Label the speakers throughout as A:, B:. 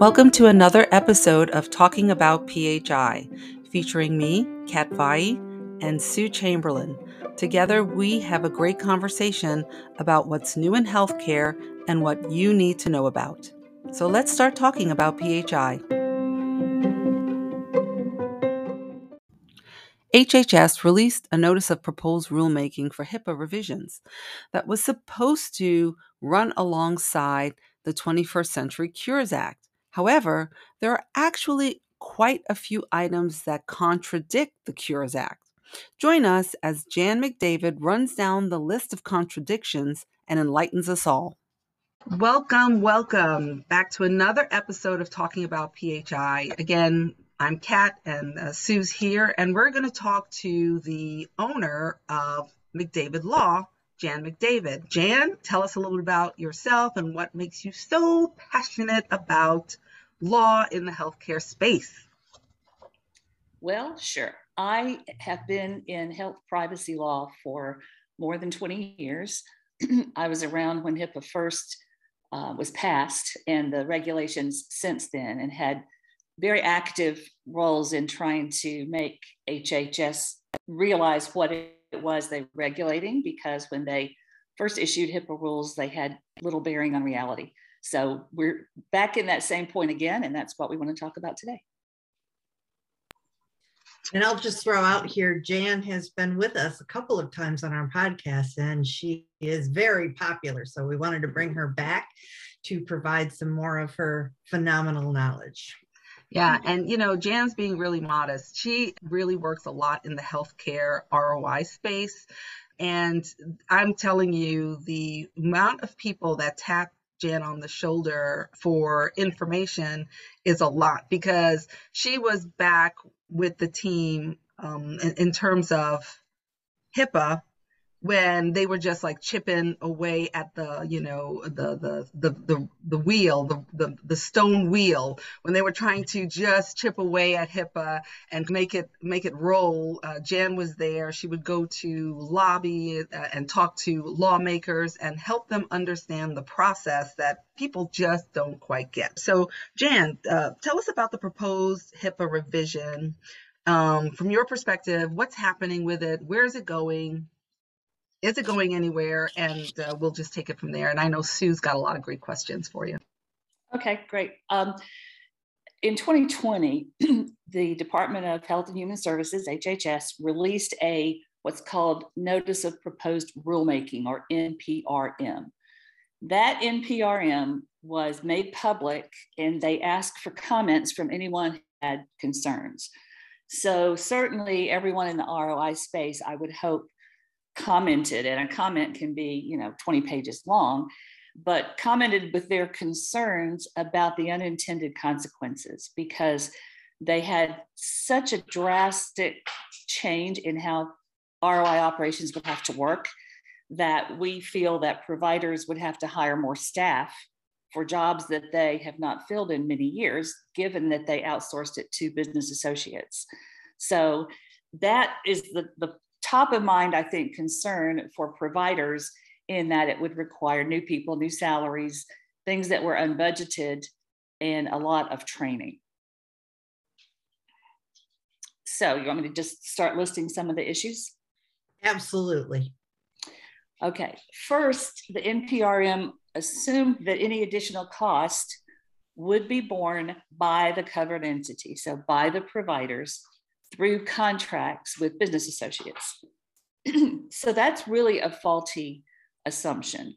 A: Welcome to another episode of Talking About PHI, featuring me, Kat Vai, and Sue Chamberlain. Together, we have a great conversation about what's new in healthcare and what you need to know about. So let's start talking about PHI. HHS released a notice of proposed rulemaking for HIPAA revisions that was supposed to run alongside the 21st Century Cures Act. However, there are actually quite a few items that contradict the Cures Act. Join us as Jan McDavid runs down the list of contradictions and enlightens us all. Welcome, welcome back to another episode of Talking About PHI. Again, I'm Kat and uh, Sue's here, and we're going to talk to the owner of McDavid Law, Jan McDavid. Jan, tell us a little bit about yourself and what makes you so passionate about law in the healthcare space?
B: Well, sure. I have been in health privacy law for more than 20 years. I was around when HIPAA first uh, was passed and the regulations since then, and had very active roles in trying to make HHS realize what it was they were regulating because when they first issued HIPAA rules, they had little bearing on reality. So we're back in that same point again, and that's what we want to talk about today.
C: And I'll just throw out here Jan has been with us a couple of times on our podcast, and she is very popular. So we wanted to bring her back to provide some more of her phenomenal knowledge.
A: Yeah, and you know, Jan's being really modest. She really works a lot in the healthcare ROI space. And I'm telling you, the amount of people that tap Jan on the shoulder for information is a lot because she was back with the team um, in, in terms of HIPAA when they were just like chipping away at the you know the the the the, the wheel the, the the stone wheel when they were trying to just chip away at HIPAA and make it make it roll uh, Jan was there. She would go to lobby uh, and talk to lawmakers and help them understand the process that people just don't quite get. So Jan uh, tell us about the proposed HIPAA revision. Um, from your perspective what's happening with it? Where is it going is it going anywhere? And uh, we'll just take it from there. And I know Sue's got a lot of great questions for you.
B: Okay, great. Um, in 2020, the Department of Health and Human Services, HHS, released a what's called Notice of Proposed Rulemaking or NPRM. That NPRM was made public and they asked for comments from anyone who had concerns. So, certainly, everyone in the ROI space, I would hope, commented, and a comment can be, you know, 20 pages long, but commented with their concerns about the unintended consequences because they had such a drastic change in how ROI operations would have to work that we feel that providers would have to hire more staff for jobs that they have not filled in many years, given that they outsourced it to business associates. So that is the, the top of mind, I think, concern for providers in that it would require new people, new salaries, things that were unbudgeted, and a lot of training. So, you want me to just start listing some of the issues?
C: Absolutely.
B: Okay, first, the NPRM assumed that any additional cost would be borne by the covered entity, so by the providers, through contracts with business associates. so that's really a faulty assumption.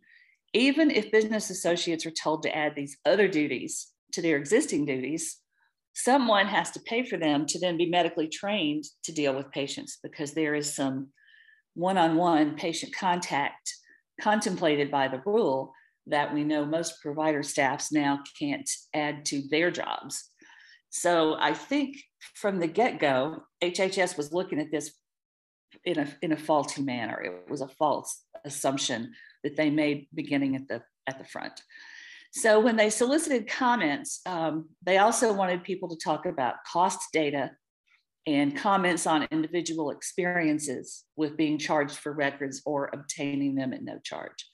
B: Even if business associates are told to add these other duties to their existing duties, someone has to pay for them to then be medically trained to deal with patients because there is some one on one patient contact contemplated by the rule that we know most provider staffs now can't add to their jobs. So I think from the get go, HHS was looking at this in a, in a faulty manner. It was a false assumption that they made beginning at the, at the front. So when they solicited comments, um, they also wanted people to talk about cost data and comments on individual experiences with being charged for records or obtaining them at no charge.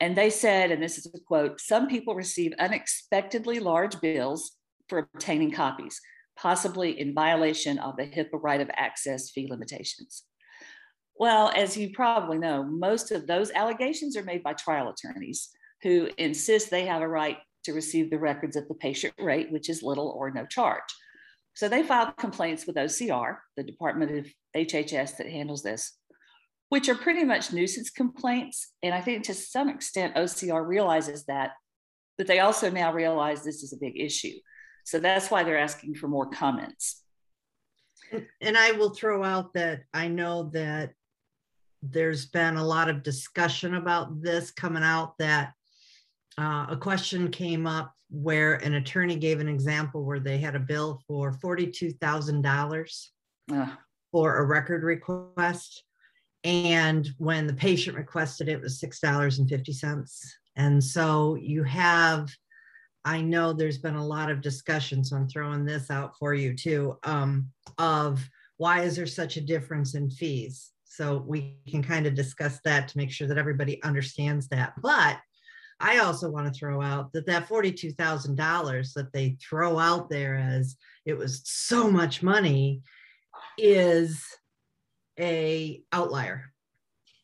B: And they said, and this is a quote some people receive unexpectedly large bills for obtaining copies, possibly in violation of the HIPAA right of access fee limitations. Well, as you probably know, most of those allegations are made by trial attorneys who insist they have a right to receive the records at the patient rate, which is little or no charge. So they filed complaints with OCR, the Department of HHS that handles this, which are pretty much nuisance complaints. And I think to some extent, OCR realizes that, but they also now realize this is a big issue. So that's why they're asking for more comments.
C: And I will throw out that I know that there's been a lot of discussion about this coming out that uh, a question came up where an attorney gave an example where they had a bill for $42,000 uh. for a record request. And when the patient requested it, it was $6.50. And so you have, I know there's been a lot of discussion, so I'm throwing this out for you too, um, of why is there such a difference in fees? So we can kind of discuss that to make sure that everybody understands that. But I also want to throw out that that $42,000 that they throw out there as it was so much money is a outlier.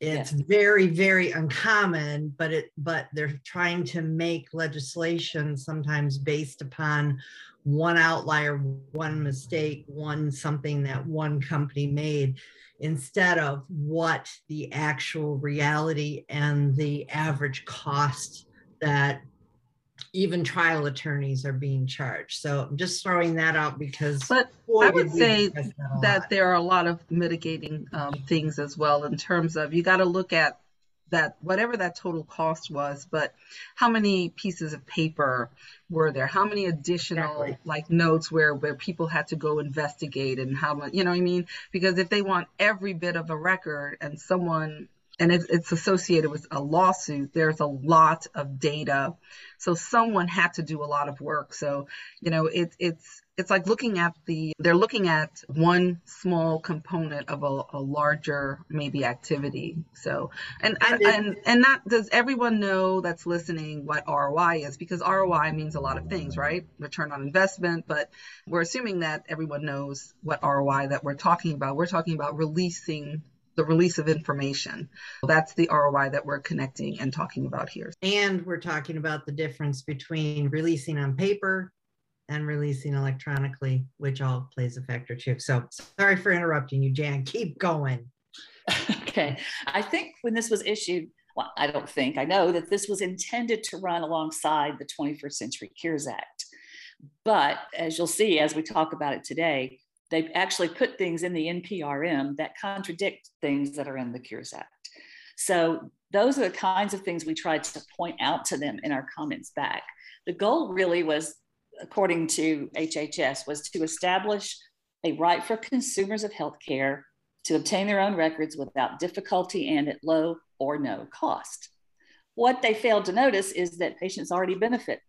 C: It's very very uncommon but it but they're trying to make legislation sometimes based upon one outlier, one mistake, one something that one company made instead of what the actual reality and the average cost that even trial attorneys are being charged. So I'm just throwing that out because.
A: But boy, I would say that, that there are a lot of mitigating um, things as well in terms of you got to look at that whatever that total cost was, but how many pieces of paper were there? How many additional exactly. like notes where where people had to go investigate and how much you know what I mean? Because if they want every bit of a record and someone and it's, it's associated with a lawsuit, there's a lot of data. So someone had to do a lot of work. So, you know, it, it's it's like looking at the they're looking at one small component of a, a larger maybe activity. So and and, and and not does everyone know that's listening what roi is? Because roi means a lot of things right? Return on investment but we're assuming that everyone knows what roi that we're talking about. We're talking about releasing the release of information. That's the ROI that we're connecting and talking about here.
C: And we're talking about the difference between releasing on paper and releasing electronically, which all plays a factor too. So sorry for interrupting you, Jan. Keep going.
B: okay. I think when this was issued, well, I don't think, I know that this was intended to run alongside the 21st Century Cures Act. But as you'll see as we talk about it today, they've actually put things in the NPRM that contradict things that are in the Cures Act. So those are the kinds of things we tried to point out to them in our comments back. The goal really was, according to HHS, was to establish a right for consumers of healthcare to obtain their own records without difficulty and at low or no cost. What they failed to notice is that patients already benefit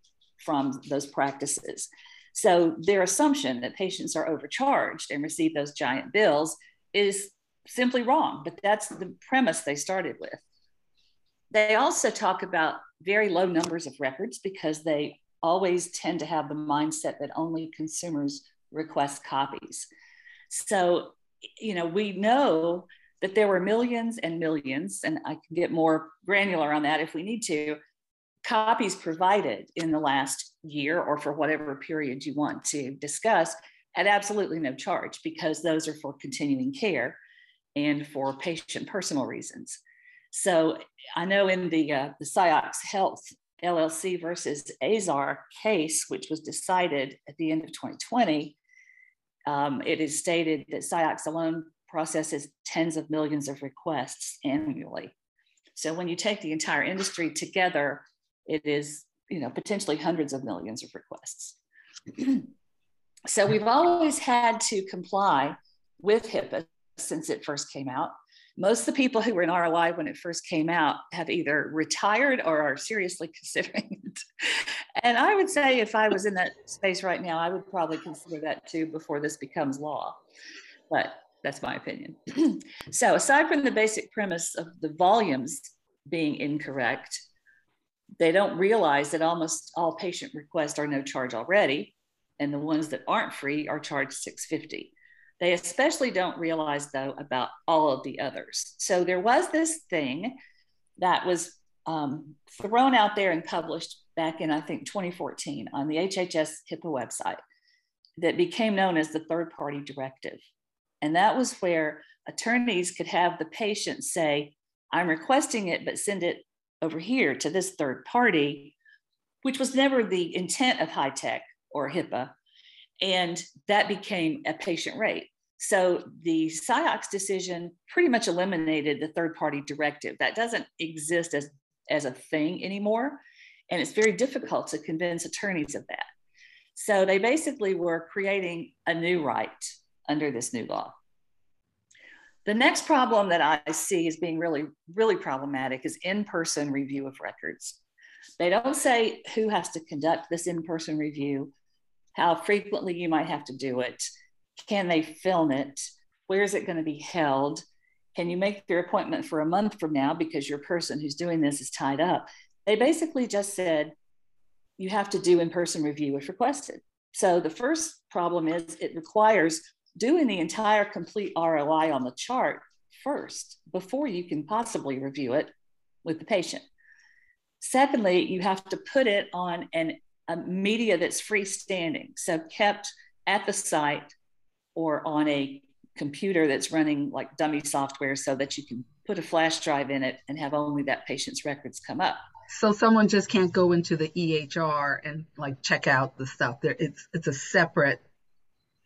B: from those practices. So their assumption that patients are overcharged and receive those giant bills is simply wrong, but that's the premise they started with. They also talk about very low numbers of records because they always tend to have the mindset that only consumers request copies. So, you know, we know that there were millions and millions, and I can get more granular on that if we need to, copies provided in the last year or for whatever period you want to discuss at absolutely no charge because those are for continuing care and for patient personal reasons. So I know in the uh, the Ciox Health LLC versus Azar case, which was decided at the end of 2020, um, it is stated that Ciox alone processes tens of millions of requests annually. So when you take the entire industry together, it is you know potentially hundreds of millions of requests so we've always had to comply with HIPAA since it first came out. Most of the people who were in ROI when it first came out have either retired or are seriously considering it. And I would say if I was in that space right now, I would probably consider that too before this becomes law. But that's my opinion. so, aside from the basic premise of the volumes being incorrect, they don't realize that almost all patient requests are no charge already, and the ones that aren't free are charged 650. They especially don't realize though about all of the others. So there was this thing that was um, thrown out there and published back in I think 2014 on the HHS HIPAA website that became known as the third party directive. And that was where attorneys could have the patient say, I'm requesting it, but send it over here to this third party, which was never the intent of HITECH or HIPAA. And that became a patient rate. So the Ciox decision pretty much eliminated the third party directive. That doesn't exist as, as a thing anymore. And it's very difficult to convince attorneys of that. So they basically were creating a new right under this new law. The next problem that I see as being really, really problematic is in person review of records. They don't say who has to conduct this in person review, how frequently you might have to do it, can they film it, where is it going to be held, can you make your appointment for a month from now because your person who's doing this is tied up. They basically just said you have to do in person review if requested. So the first problem is it requires doing the entire complete ROI on the chart first before you can possibly review it with the patient. Secondly, you have to put it on an, a media that's freestanding, so kept at the site or on a computer that's running like dummy software so that you can put a flash drive in it and have only that patient's records come up.
A: So someone just can't go into the EHR and like check out the stuff. There, it's it's a separate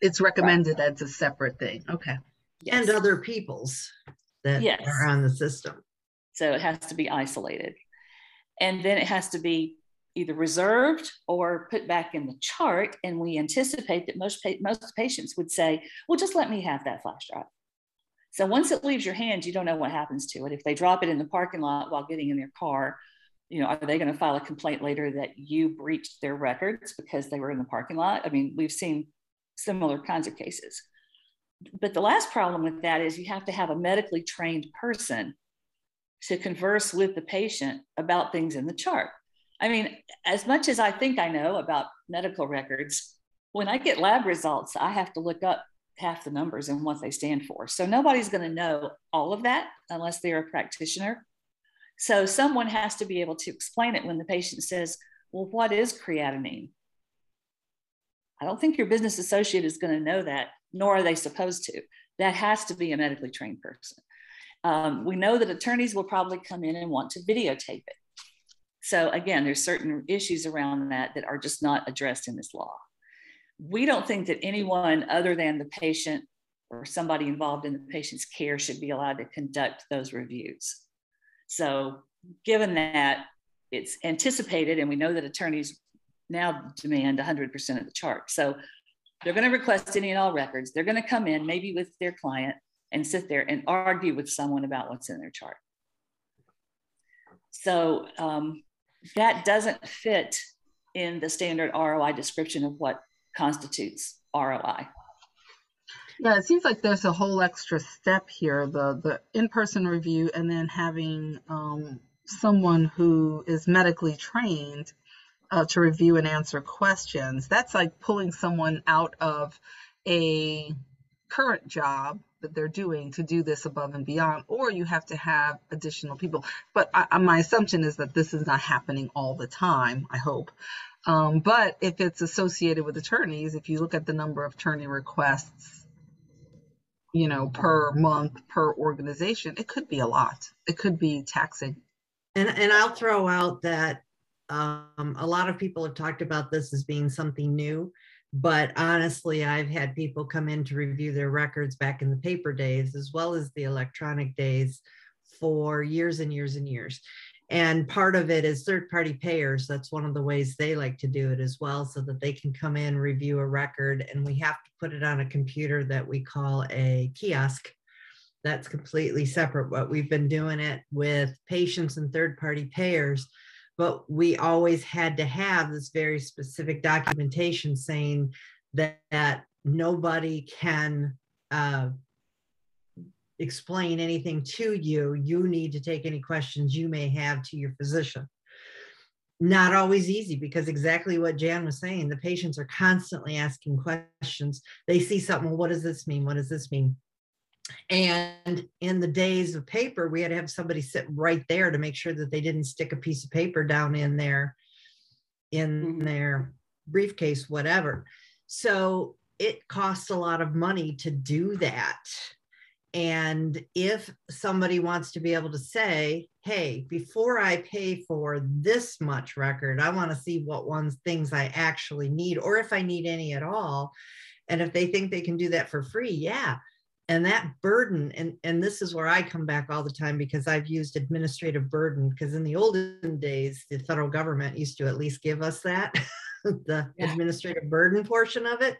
A: it's recommended right. as a separate thing. Okay.
C: Yes. And other people's that yes. are on the system.
B: So it has to be isolated. And then it has to be either reserved or put back in the chart. And we anticipate that most, pa- most patients would say, well, just let me have that flash drive. So once it leaves your hands, you don't know what happens to it. If they drop it in the parking lot while getting in their car, you know, are they going to file a complaint later that you breached their records because they were in the parking lot? I mean, we've seen similar kinds of cases. But the last problem with that is you have to have a medically trained person to converse with the patient about things in the chart. I mean, as much as I think I know about medical records, when I get lab results, I have to look up half the numbers and what they stand for. So nobody's going to know all of that unless they're a practitioner. So someone has to be able to explain it when the patient says, Well, what is creatinine? I don't think your business associate is going to know that, nor are they supposed to. That has to be a medically trained person. Um, we know that attorneys will probably come in and want to videotape it. So again, there's certain issues around that that are just not addressed in this law. We don't think that anyone other than the patient or somebody involved in the patient's care should be allowed to conduct those reviews. So given that it's anticipated and we know that attorneys now demand 100% of the chart. So they're going to request any and all records. They're going to come in, maybe with their client, and sit there and argue with someone about what's in their chart. So um, that doesn't fit in the standard ROI description of what constitutes ROI.
A: Yeah, it seems like there's a whole extra step here the, the in person review and then having um, someone who is medically trained uh, to review and answer questions. That's like pulling someone out of a current job that they're doing to do this above and beyond, or you have to have additional people. But I, my assumption is that this is not happening all the time, I hope. Um, but if it's associated with attorneys, if you look at the number of attorney requests, you know, per month, per organization, it could be a lot. It could be taxing.
C: And, and I'll throw out that um, a lot of people have talked about this as being something new, but honestly, I've had people come in to review their records back in the paper days as well as the electronic days for years and years and years. And part of it is third party payers. That's one of the ways they like to do it as well, so that they can come in, review a record, and we have to put it on a computer that we call a kiosk that's completely separate. What we've been doing it with patients and third party payers but we always had to have this very specific documentation saying that, that nobody can uh, explain anything to you. You need to take any questions you may have to your physician. Not always easy because exactly what Jan was saying, the patients are constantly asking questions. They see something, well, what does this mean? What does this mean? And in the days of paper, we had to have somebody sit right there to make sure that they didn't stick a piece of paper down in their in mm-hmm. their briefcase, whatever. So it costs a lot of money to do that. And if somebody wants to be able to say, hey, before I pay for this much record, I want to see what ones things I actually need, or if I need any at all. And if they think they can do that for free, yeah, and that burden and and this is where i come back all the time because i've used administrative burden because in the olden days the federal government used to at least give us that the yeah. administrative burden portion of it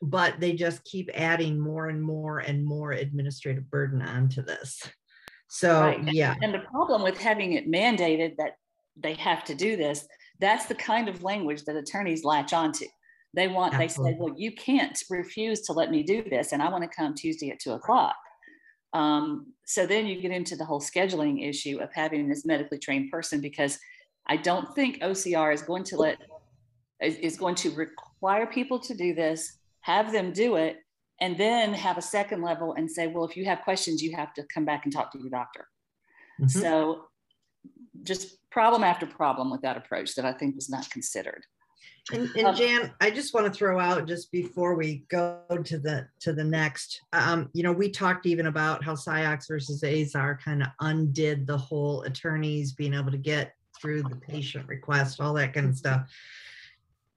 C: but they just keep adding more and more and more administrative burden onto this so right. yeah
B: and the problem with having it mandated that they have to do this that's the kind of language that attorneys latch onto they want, Absolutely. they say, well, you can't refuse to let me do this. And I want to come Tuesday at two o'clock. Um, so then you get into the whole scheduling issue of having this medically trained person because I don't think OCR is going to let, is going to require people to do this, have them do it, and then have a second level and say, well, if you have questions, you have to come back and talk to your doctor. Mm-hmm. So just problem after problem with that approach that I think was not considered.
C: And, and um, Jan, I just want to throw out just before we go to the to the next. Um, you know, we talked even about how Ciox versus Azar kind of undid the whole attorneys being able to get through the patient request, all that kind of stuff.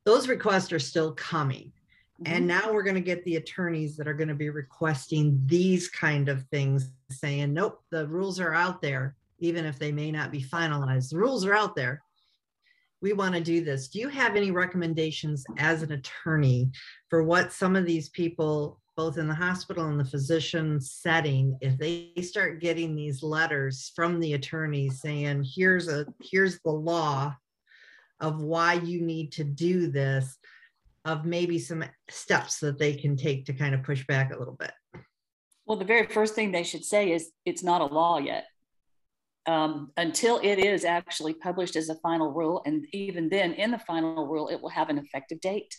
C: Those requests are still coming. And mm-hmm. now we're going to get the attorneys that are going to be requesting these kind of things, saying, nope, the rules are out there, even if they may not be finalized. The rules are out there we want to do this. Do you have any recommendations as an attorney for what some of these people, both in the hospital and the physician setting, if they start getting these letters from the attorneys saying, here's a here's the law of why you need to do this, of maybe some steps that they can take to kind of push back a little bit?
B: Well, the very first thing they should say is it's not a law yet um, until it is actually published as a final rule. And even then, in the final rule, it will have an effective date.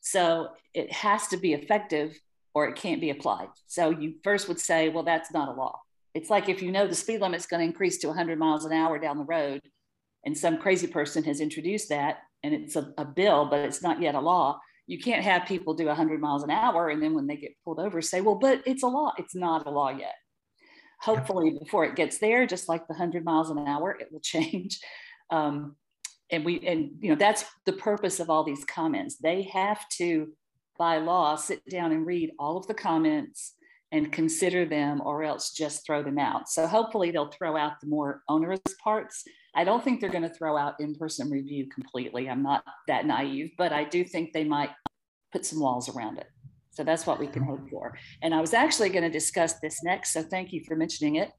B: So it has to be effective or it can't be applied. So you first would say, well, that's not a law. It's like if you know the speed limit is going to increase to 100 miles an hour down the road, and some crazy person has introduced that, and it's a, a bill, but it's not yet a law. You can't have people do 100 miles an hour and then when they get pulled over say, well, but it's a law. It's not a law yet hopefully before it gets there just like the 100 miles an hour it will change. Um, and we and you know that's the purpose of all these comments. They have to by law sit down and read all of the comments and consider them or else just throw them out. So hopefully they'll throw out the more onerous parts. I don't think they're going to throw out in-person review completely. I'm not that naive but i do think they might put some walls around it so that's what we can hope mm-hmm. for. And I was actually going to discuss this next. So thank you for mentioning it.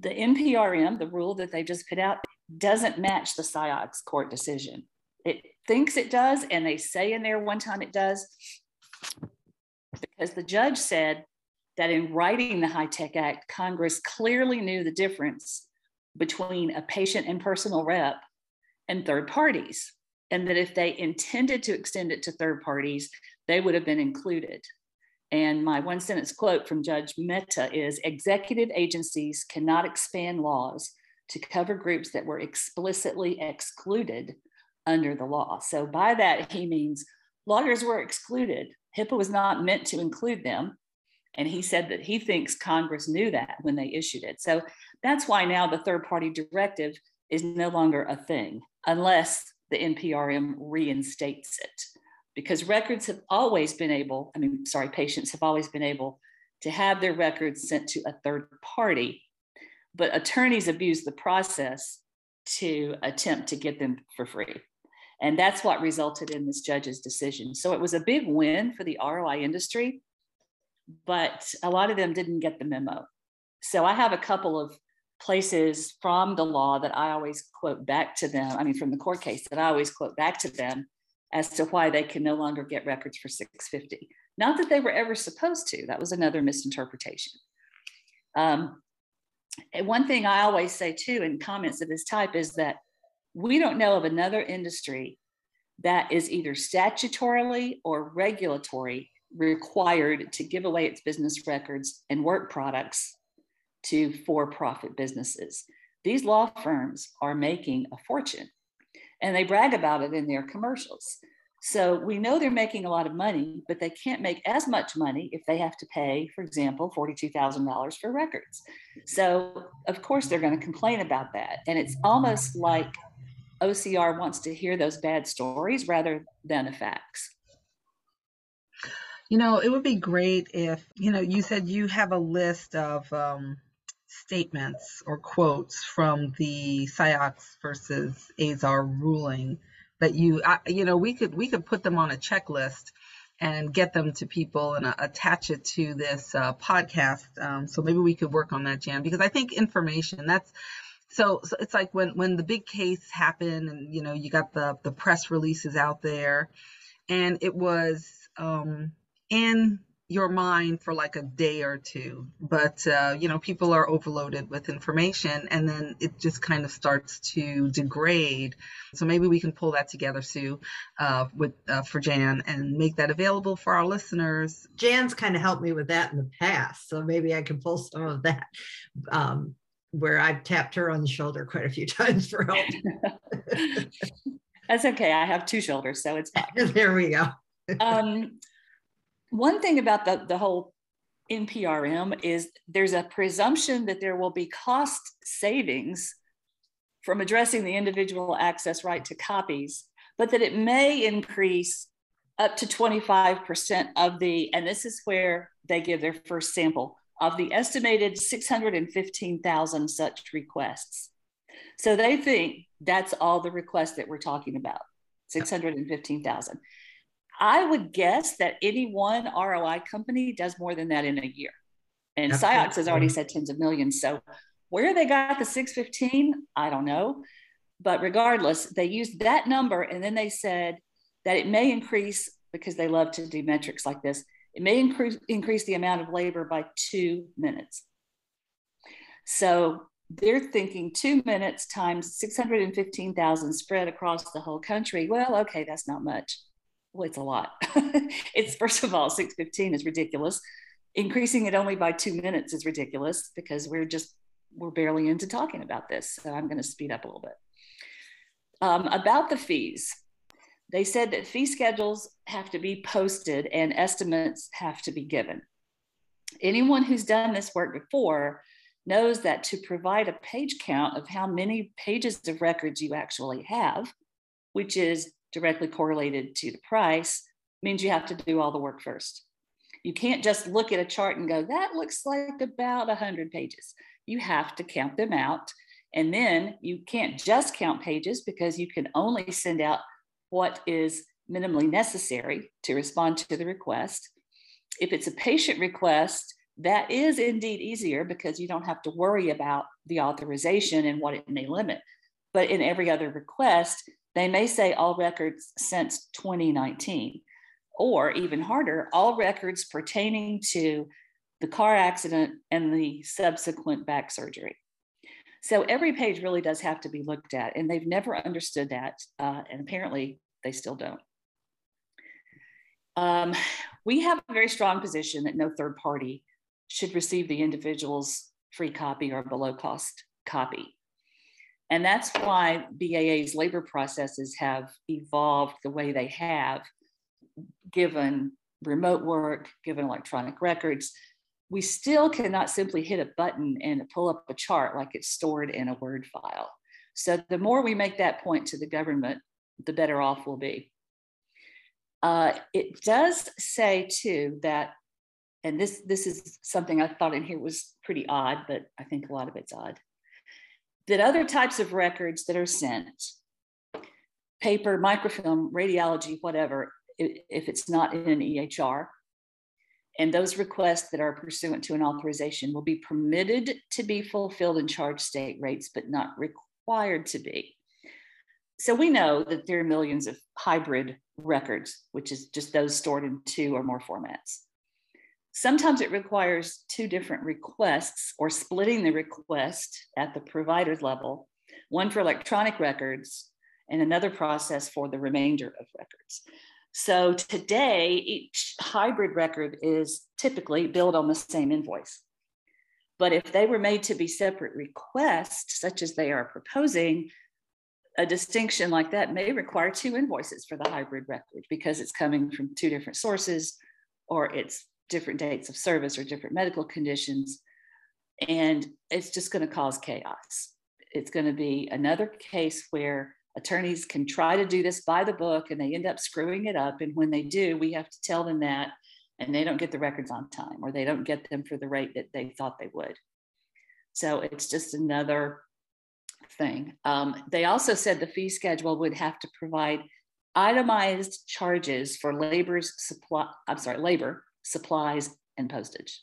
B: The NPRM, the rule that they just put out, doesn't match the Ciox court decision. It thinks it does, and they say in there one time it does, because the judge said that in writing the HITECH Act, Congress clearly knew the difference between a patient and personal rep and third parties. And that if they intended to extend it to third parties, they would have been included. And my one sentence quote from Judge Mehta is executive agencies cannot expand laws to cover groups that were explicitly excluded under the law. So by that, he means lawyers were excluded. HIPAA was not meant to include them. And he said that he thinks Congress knew that when they issued it. So that's why now the third party directive is no longer a thing unless the NPRM reinstates it because records have always been able, I mean, sorry, patients have always been able to have their records sent to a third party, but attorneys abuse the process to attempt to get them for free. And that's what resulted in this judge's decision. So it was a big win for the ROI industry, but a lot of them didn't get the memo. So I have a couple of places from the law that I always quote back to them, I mean, from the court case that I always quote back to them as to why they can no longer get records for 650. Not that they were ever supposed to, that was another misinterpretation. Um, one thing I always say too in comments of this type is that we don't know of another industry that is either statutorily or regulatory required to give away its business records and work products to for profit businesses. These law firms are making a fortune and they brag about it in their commercials. So we know they're making a lot of money, but they can't make as much money if they have to pay, for example, $42,000 for records. So, of course, they're going to complain about that. And it's almost like OCR wants to hear those bad stories rather than the facts.
A: You know, it would be great if, you know, you said you have a list of um, statements or quotes from the Ciox versus Azar ruling that you, I, you know, we could we could put them on a checklist and get them to people and uh, attach it to this uh, podcast. Um, so maybe we could work on that, Jan, because I think information that's so, so it's like when when the big case happened and you know you got the the press releases out there, and it was um, in your mind for like a day or two but uh, you know people are overloaded with information and then it just kind of starts to degrade. So maybe we can pull that together sue uh, with uh, for jan and make that available for our listeners.
C: Jan's kind of helped me with that in the past so maybe i can pull some of that um, where i've tapped her on the shoulder quite a few times for help.
B: That's okay i have two shoulders so it's fine.
C: There we go.
B: Um, one thing about the, the whole NPRM is there's a presumption that there will be cost savings from addressing the individual access right to copies, but that it may increase up to 25% of the, and this is where they give their first sample, of the estimated 615,000 such requests. So they think that's all the requests that we're talking about, 615,000. I would guess that any one ROI company does more than that in a year. And Ciox has already said tens of millions. So where they got the 615, I don't know. But regardless, they used that number and then they said that it may increase because they love to do metrics like this. It may increase, increase the amount of labor by two minutes. So they're thinking two minutes times 615,000 spread across the whole country. Well, okay, that's not much well, it's a lot. it's first of all, 615 is ridiculous. Increasing it only by two minutes is ridiculous because we're just we're barely into talking about this. So I'm going to speed up a little bit. Um, about the fees, they said that fee schedules have to be posted and estimates have to be given. Anyone who's done this work before knows that to provide a page count of how many pages of records you actually have, which is directly correlated to the price means you have to do all the work first. You can't just look at a chart and go, that looks like about 100 pages. You have to count them out. And then you can't just count pages because you can only send out what is minimally necessary to respond to the request. If it's a patient request, that is indeed easier because you don't have to worry about the authorization and what it may limit. But in every other request, they may say all records since 2019, or even harder, all records pertaining to the car accident and the subsequent back surgery. So every page really does have to be looked at, and they've never understood that, uh, and apparently they still don't. Um, we have a very strong position that no third party should receive the individual's free copy or below cost copy. And that's why BAA's labor processes have evolved the way they have, given remote work, given electronic records. We still cannot simply hit a button and pull up a chart like it's stored in a Word file. So the more we make that point to the government, the better off we'll be. Uh, it does say too that, and this this is something I thought in here was pretty odd, but I think a lot of it's odd that other types of records that are sent, paper, microfilm, radiology, whatever, if it's not in an EHR, And those requests that are pursuant to an authorization will be permitted to be fulfilled and charge state rates, but not required to be. So we know that there are millions of hybrid records, which is just those stored in two or more formats. Sometimes it requires two different requests or splitting the request at the provider's level, one for electronic records and another process for the remainder of records. So today, each hybrid record is typically billed on the same invoice. But if they were made to be separate requests, such as they are proposing, a distinction like that may require two invoices for the hybrid record because it's coming from two different sources or it's different dates of service or different medical conditions. And it's just going to cause chaos. It's going to be another case where attorneys can try to do this by the book and they end up screwing it up. And when they do, we have to tell them that and they don't get the records on time or they don't get them for the rate that they thought they would. So it's just another thing. Um, they also said the fee schedule would have to provide itemized charges for labor's supply, I'm sorry, labor supplies, and postage.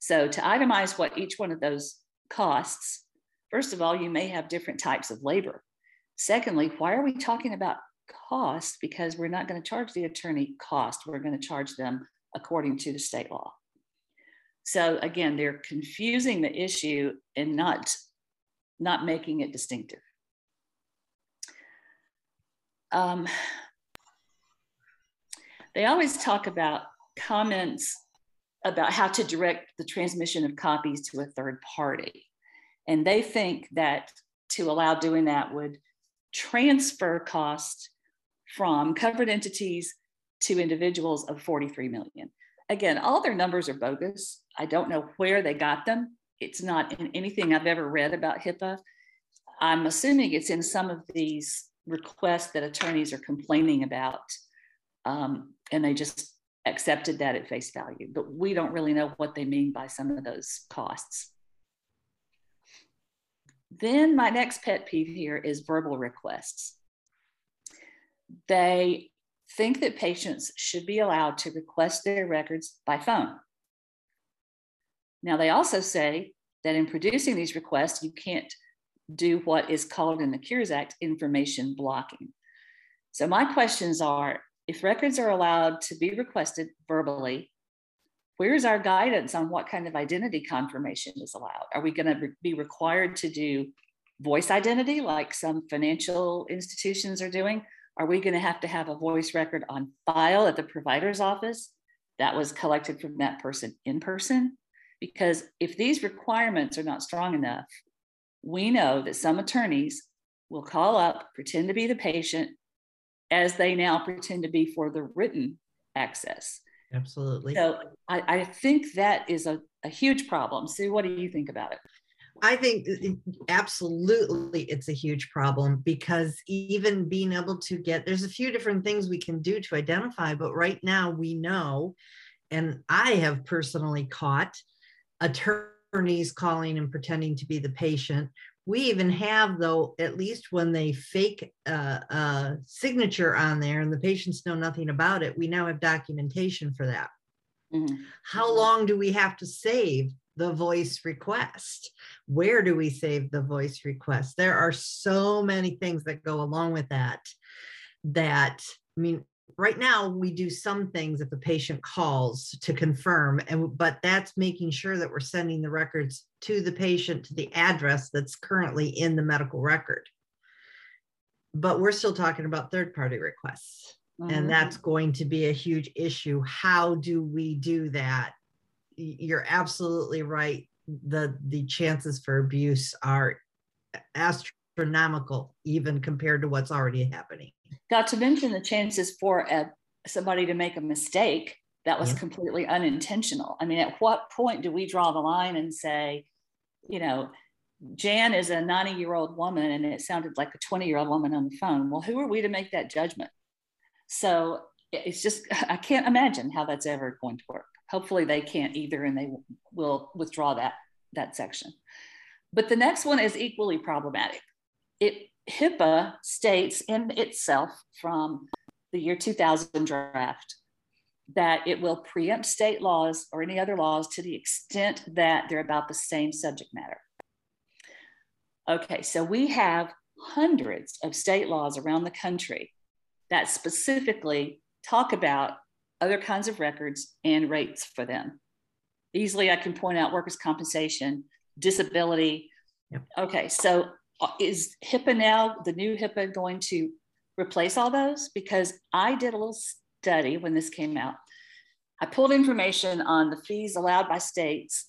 B: So to itemize what each one of those costs, first of all, you may have different types of labor. Secondly, why are we talking about cost? Because we're not going to charge the attorney cost. We're going to charge them according to the state law. So again, they're confusing the issue and not, not making it distinctive. Um, they always talk about comments about how to direct the transmission of copies to a third party. And they think that to allow doing that would transfer costs from covered entities to individuals of 43 million. Again, all their numbers are bogus. I don't know where they got them. It's not in anything I've ever read about HIPAA. I'm assuming it's in some of these requests that attorneys are complaining about. Um, and they just accepted that at face value, but we don't really know what they mean by some of those costs. Then my next pet peeve here is verbal requests. They think that patients should be allowed to request their records by phone. Now, they also say that in producing these requests, you can't do what is called in the Cures Act information blocking. So, my questions are if records are allowed to be requested verbally, where's our guidance on what kind of identity confirmation is allowed? Are we going to be required to do voice identity like some financial institutions are doing? Are we going to have to have a voice record on file at the provider's office that was collected from that person in person? Because if these requirements are not strong enough, we know that some attorneys will call up, pretend to be the patient, as they now pretend to be for the written access.
C: Absolutely.
B: So I, I think that is a, a huge problem. Sue, what do you think about it?
C: I think absolutely it's a huge problem because even being able to get there's a few different things we can do to identify, but right now we know, and I have personally caught attorneys calling and pretending to be the patient we even have though at least when they fake uh, a signature on there and the patients know nothing about it we now have documentation for that. Mm-hmm. how long do we have to save the voice request? Where do we save the voice request? There are so many things that go along with that that i mean right now we do some things if the patient calls to confirm and but that's making sure that we're sending the records to the patient to the address that's currently in the medical record. But we're still talking about third party requests mm-hmm. and that's going to be a huge issue. How do we do that? You're absolutely right. The the chances for abuse are astronomical even compared to what's already happening
B: not to mention the chances for a, somebody to make a mistake that was yeah. completely unintentional. I mean, at what point do we draw the line and say, you know, Jan is a 90 year old woman and it sounded like a 20 year old woman on the phone? Well, who are we to make that judgment? So it's just, I can't imagine how that's ever going to work. Hopefully they can't either and they will withdraw that, that section. But the next one is equally problematic. It HIPAA states in itself from the year 2000 draft that it will preempt state laws or any other laws to the extent that they're about the same subject matter. Okay, so we have hundreds of state laws around the country that specifically talk about other kinds of records and rates for them. Easily, I can point out workers' compensation, disability. Yep. Okay, so Uh, is HIPAA now, the new HIPAA, going to replace all those? Because I did a little study when this came out. I pulled information on the fees allowed by states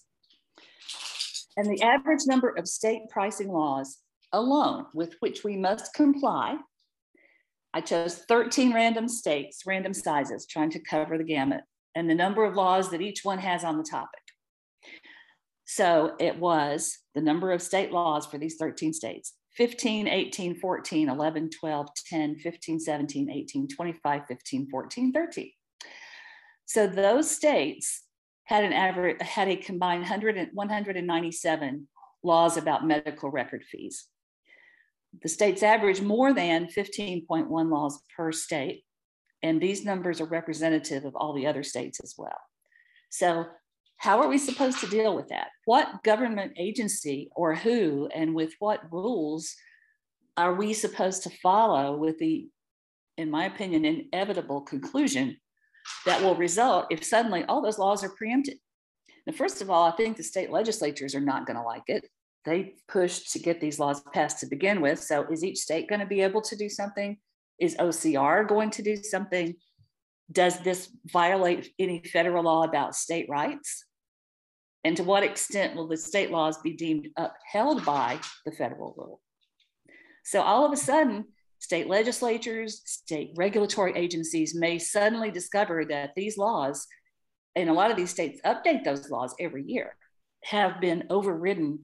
B: and the average number of state pricing laws alone with which we must comply. I chose 13 random states, random sizes, trying to cover the gamut, and the number of laws that each one has on the topic. So it was the number of state laws for these 13 states 15, 18, 14, 11, 12, 10, 15, 17, 18, 25, 15, 14, 13. So those states had an average, had a combined 100, 197 laws about medical record fees. The states average more than 15.1 laws per state, and these numbers are representative of all the other states as well. So how are we supposed to deal with that? What government agency or who and with what rules are we supposed to follow with the, in my opinion, inevitable conclusion that will result if suddenly all those laws are preempted? Now, first of all, I think the state legislatures are not going to like it. They pushed to get these laws passed to begin with. So, is each state going to be able to do something? Is OCR going to do something? Does this violate any federal law about state rights? And to what extent will the state laws be deemed upheld by the federal rule? So all of a sudden, state legislatures, state regulatory agencies may suddenly discover that these laws, and a lot of these states update those laws every year, have been overridden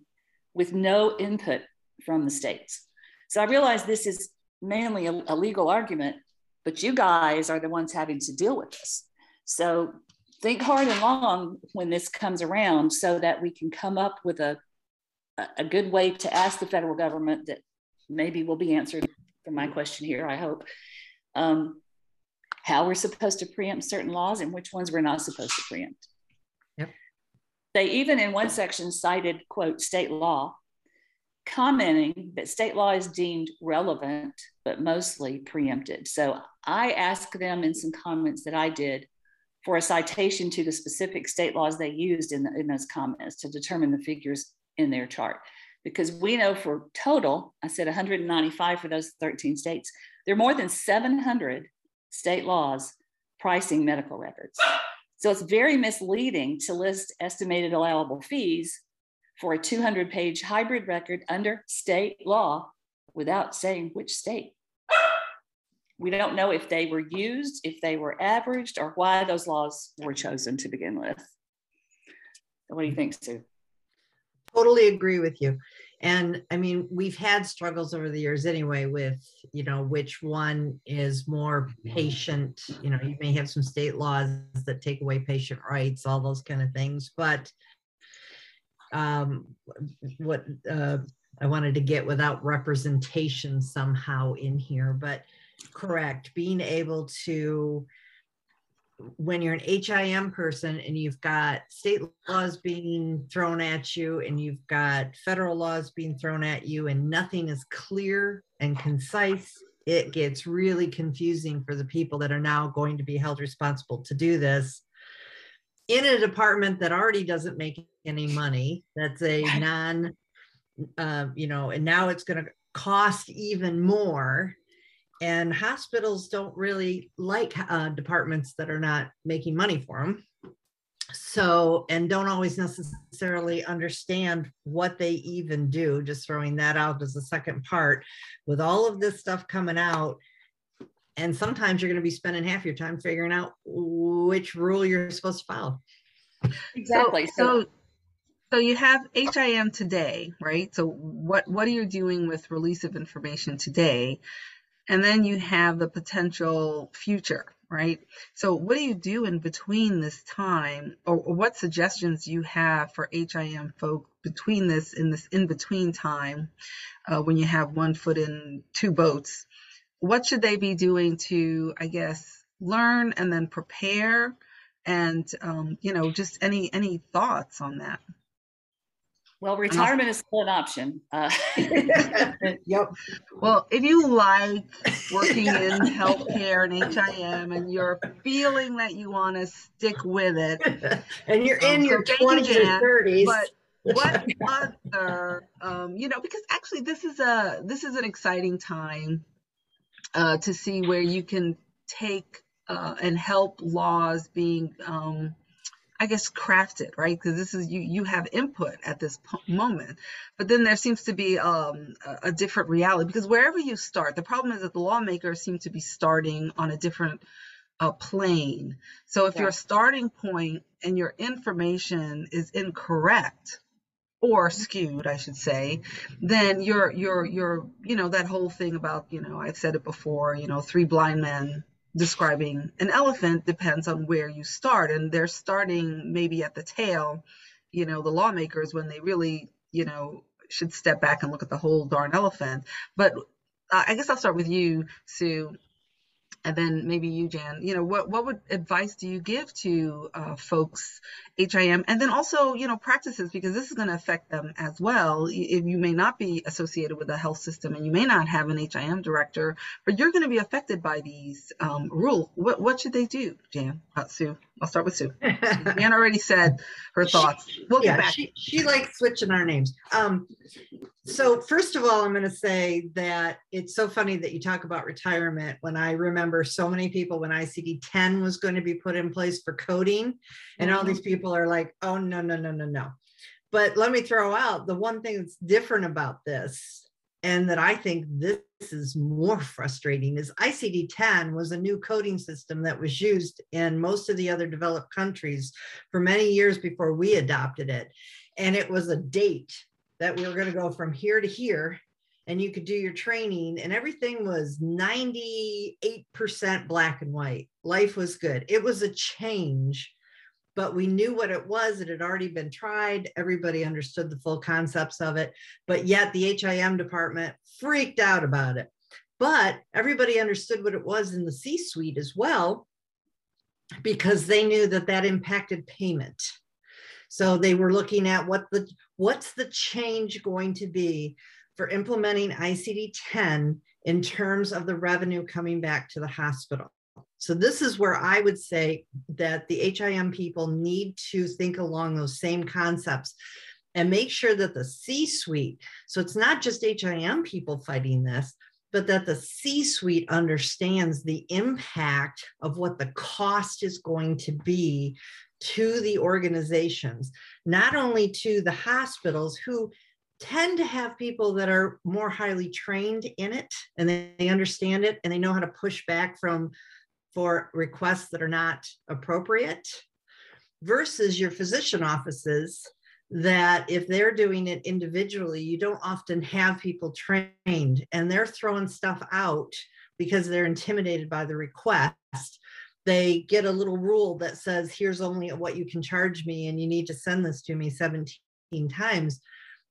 B: with no input from the states. So I realize this is mainly a, a legal argument, but you guys are the ones having to deal with this. So think hard and long when this comes around so that we can come up with a, a good way to ask the federal government that maybe will be answered for my question here, I hope. Um, how we're supposed to preempt certain laws and which ones we're not supposed to preempt. Yep. They even in one section cited, quote, state law, commenting that state law is deemed relevant, but mostly preempted. So I asked them in some comments that I did for a citation to the specific state laws they used in, the, in those comments to determine the figures in their chart. Because we know for total, I said 195 for those 13 states, there are more than 700 state laws pricing medical records. So it's very misleading to list estimated allowable fees for a 200 page hybrid record under state law without saying which state we don't know if they were used, if they were averaged, or why those laws were chosen to begin with. What do you think, Sue?
C: Totally agree with you. And I mean, we've had struggles over the years anyway with, you know, which one is more patient. You know, you may have some state laws that take away patient rights, all those kind of things. But um, what uh, I wanted to get without representation somehow in here, but correct being able to when you're an HIM person and you've got state laws being thrown at you and you've got federal laws being thrown at you and nothing is clear and concise, it gets really confusing for the people that are now going to be held responsible to do this in a department that already doesn't make any money. That's a non, uh, you know, and now it's going to cost even more and hospitals don't really like uh, departments that are not making money for them so and don't always necessarily understand what they even do just throwing that out as a second part with all of this stuff coming out and sometimes you're going to be spending half your time figuring out which rule you're supposed to follow
A: exactly so, so so you have HIM today, right? So what what are you doing with release of information today? And then you have the potential future, right? So what do you do in between this time or, what suggestions you have for HIM folk between this in this in between time uh, when you have one foot in two boats? What should they be doing to, I guess, learn and then prepare and um, you know just any any thoughts on that
B: well retirement is still an option uh,
C: yep.
A: Well if you like working in healthcare and HIM and you're feeling that you want to stick with it
C: and you're in um, your 20s or 30s
A: but what other um, you know because actually this is a this is an exciting time uh, to see where you can take uh, and help laws being um, I guess crafted, right? Because this is you you have input at this moment, but then there seems to be um, a, a, different reality because wherever you start, the problem is that the lawmakers seem to be starting on a different uh, plane. So if yeah. your starting point and your information is incorrect, or skewed, I should say, then you're you're you're you know that whole thing about you know I've said it before you know three blind men describing an elephant depends on where you start and they're starting maybe at the tail you know the lawmakers when they really you know should step back and look at the whole darn elephant. But uh, i guess i'll start with you sue and then maybe you, Jan, you know, what, what would advice do you give to uh, folks, HIM, and then also, you know, practices, because this is going to affect them as well. If you may not be associated with a health system and you may not have an HIM director, but you're going to be affected by these um, rules. What, what should they do, Jan? Uh, Sue, I'll start with Sue. Anne already said her thoughts. We'll
C: yeah, She, she likes switching our names. Um, so first of all, I'm going to say that it's so funny that you talk about retirement when I remember so many people when ICD-10 was going to be put in place for coding and mm-hmm. all these people are like, "Oh no, no, no, no, no." But let me throw out the one thing that's different about this and that I think this is more frustrating is ICD-10 was a new coding system that was used in most of the other developed countries for many years before we adopted it. And it was a date that we were going to go from here to here and you could do your training and everything was 98% black and white life was good it was a change but we knew what it was. It had already been tried. Everybody understood the full concepts of it but yet the HIM department freaked out about it. But everybody understood what it was in the c suite as well because they knew that that impacted payment. So they were looking at what the what's the change going to be for implementing ICD-10 in terms of the revenue coming back to the hospital. So this is where I would say that the HIM people need to think along those same concepts and make sure that the C-suite, so it's not just HIM people fighting this, but that the C suite understands the impact of what the cost is going to be to the organizations, not only to the hospitals who tend to have people that are more highly trained in it and they, understand it and they know how to push back from for requests that are not appropriate versus your physician offices that if they're doing it individually you don't often have people trained and they're throwing stuff out because they're intimidated by the request. They get a little rule that says here's only what you can charge me and you need to send this to me 17 times.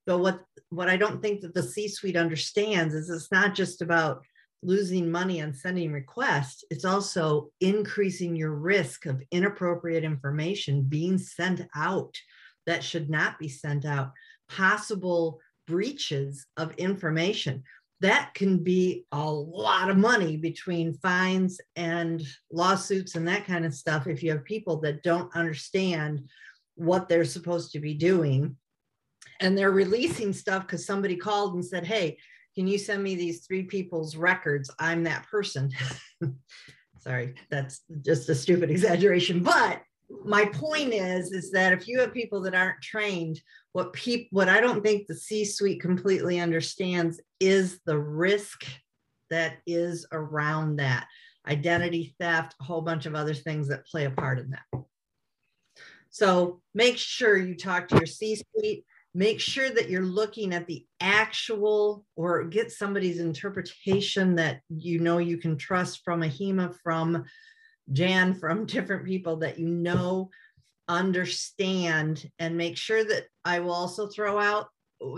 C: But what what i don't think that the c suite understands is it's not just about losing money on sending requests it's also increasing your risk of inappropriate information being sent out that should not be sent out possible breaches of information. That can be a lot of money between fines and lawsuits and that kind of stuff if you have people that don't understand what they're supposed to be doing. And they're releasing stuff because somebody called and said hey can you send me these three people's records? I'm that person. Sorry that's just a stupid exaggeration but my point is is that if you have people that aren't trained what people what i don't think the c suite completely understands is the risk that is around that. Identity theft a whole bunch of other things that play a part in that. So make sure you talk to your c suite make sure that you're looking at the actual or get somebody's interpretation that you know you can trust from AHIMA from Jan from different people that you know understand and make sure that I will also throw out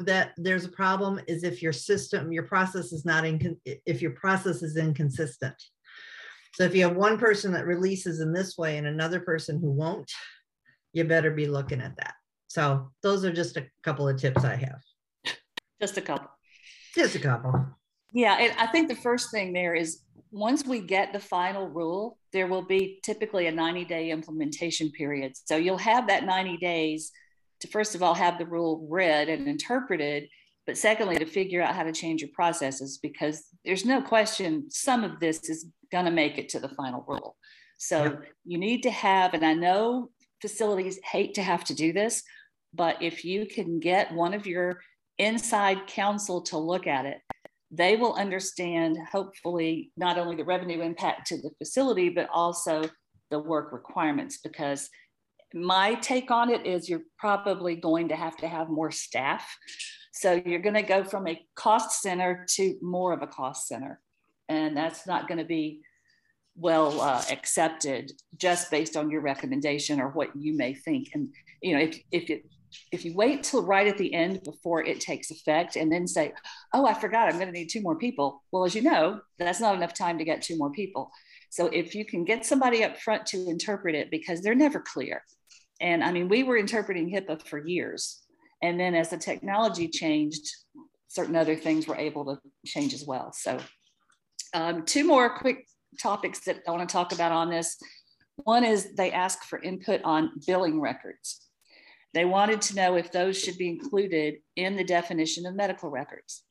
C: that there's a problem is if your system your process is not in if your process is inconsistent So if you have one person that releases in this way and another person who won't, you better be looking at that. So those are just a couple of tips I have.
B: Just a couple.
C: Just a couple.
B: Yeah, and I think the first thing there is once we get the final rule, there will be typically a 90 day implementation period. So you'll have that 90 days to, first of all, have the rule read and interpreted, but secondly, to figure out how to change your processes because there's no question some of this is going to make it to the final rule. So yep. you need to have, and I know facilities hate to have to do this, but if you can get one of your inside counsel to look at it, they will understand, hopefully, not only the revenue impact to the facility, but also the work requirements. Because my take on it is you're probably going to have to have more staff. So you're going to go from a cost center to more of a cost center. And that's not going to be well uh, accepted just based on your recommendation or what you may think. And you know, if if it if you wait till right at the end before it takes effect and then say, "Oh, I forgot, I'm going to need two more people," well, as you know, that's not enough time to get two more people. So if you can get somebody up front to interpret it because they're never clear. And I mean, we were interpreting HIPAA for years. And then as the technology changed, certain other things were able to change as well. So um, two more quick topics that I want to talk about on this. One is they ask for input on billing records. They wanted to know if those should be included in the definition of medical records.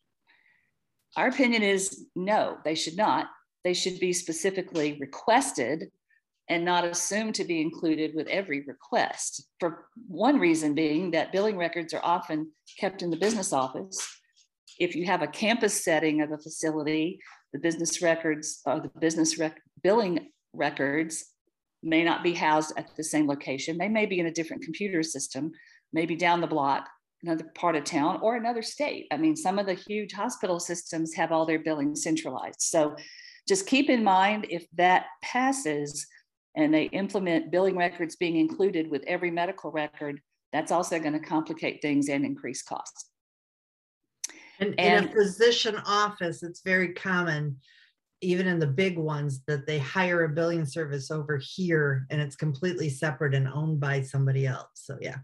B: Our opinion is no, they should not. They should be specifically requested and not assumed to be included with every request. For one reason being that billing records are often kept in the business office. If you have a campus setting of a facility, the business records or the business rec- billing records may not be housed at the same location. They may be in a different computer system, maybe down the block, another part of town, or another state. I mean, some of the huge hospital systems have all their billing centralized. So just keep in mind if that passes and they implement billing records being included with every medical record, that's also going to complicate things and increase costs.
C: And, and in a physician office, it's very common, even in the big ones, that they hire a billing service over here and it's completely separate and owned by somebody else. So, yeah.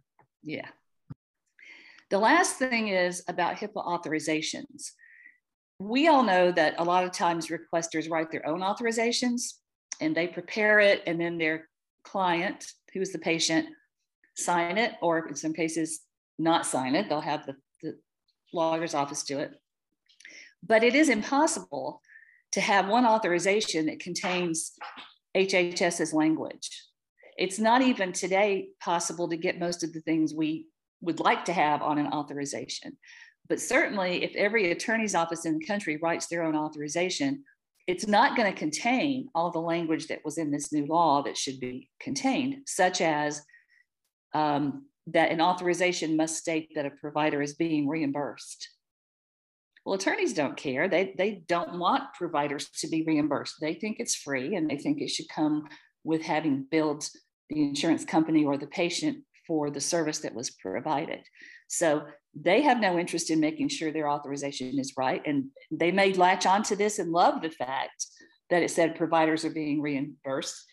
B: Yeah. The last thing is about HIPAA authorizations. We all know that a lot of times requesters write their own authorizations and they prepare it, and then their client, who is the patient, sign it, or in some cases, not sign it. They'll have the the lawyer's office do it. But it is impossible to have one authorization that contains HHS's language. It's not even today possible to get most of the things we would like to have on an authorization. But certainly, if every attorney's office in the country writes their own authorization, it's not going to contain all the language that was in this new law that should be contained, such as um, that an authorization must state that a provider is being reimbursed. Well, attorneys don't care. They, they don't want providers to be reimbursed. They think it's free and they think it should come with having billed the insurance company or the patient for the service that was provided. So they have no interest in making sure their authorization is right. And they may latch onto this and love the fact that it said providers are being reimbursed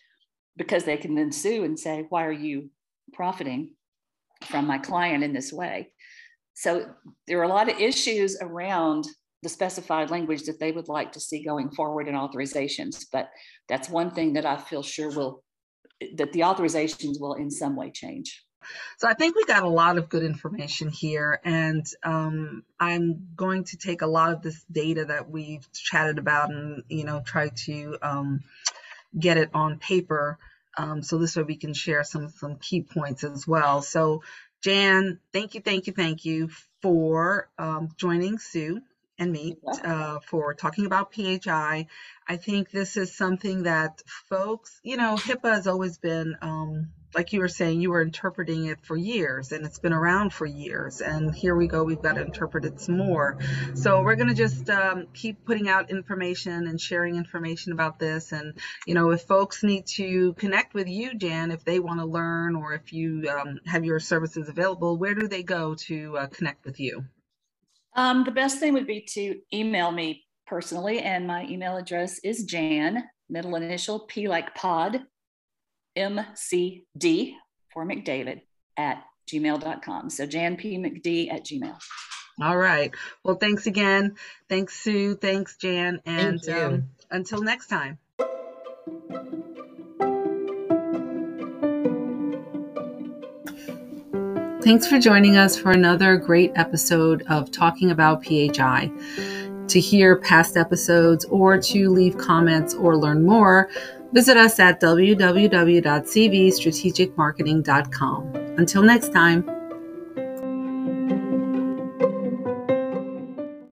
B: because they can then sue and say, why are you profiting from my client in this way. So there are a lot of issues around the specified language that they would like to see going forward in authorizations. But that's one thing that I feel sure will, that the authorizations will in some way change.
A: So I think we got a lot of good information here, and um, I'm going to take a lot of this data that we've chatted about and you know try to um, get it on paper um, so this way we can share some some key points as well. So Jan, thank you, thank you, thank you for um, joining Sue and me uh, for talking about PHI. I think this is something that folks, you know, HIPAA has always been um, like you were saying, you were interpreting it for years and it's been around for years. And here we go, we've got to interpret it some more. So we're going to just um, keep putting out information and sharing information about this. And, you know, if folks need to connect with you, Jan, if they want to learn or if you um, have your services available, where do they go to uh, connect with you?
B: Um, the best thing would be to email me personally, and my email address is Jan, middle initial P like pod, MCD for McDavid at gmail.com. So Jan P. McD at gmail.
A: All right. Well, thanks again. Thanks, Sue. Thanks, Jan. And
C: Thank
A: um, until next time. Thanks for joining us for another great episode of Talking About PHI. To hear past episodes or to leave comments or learn more, visit us at www.cvstrategicmarketing.com. Until next time.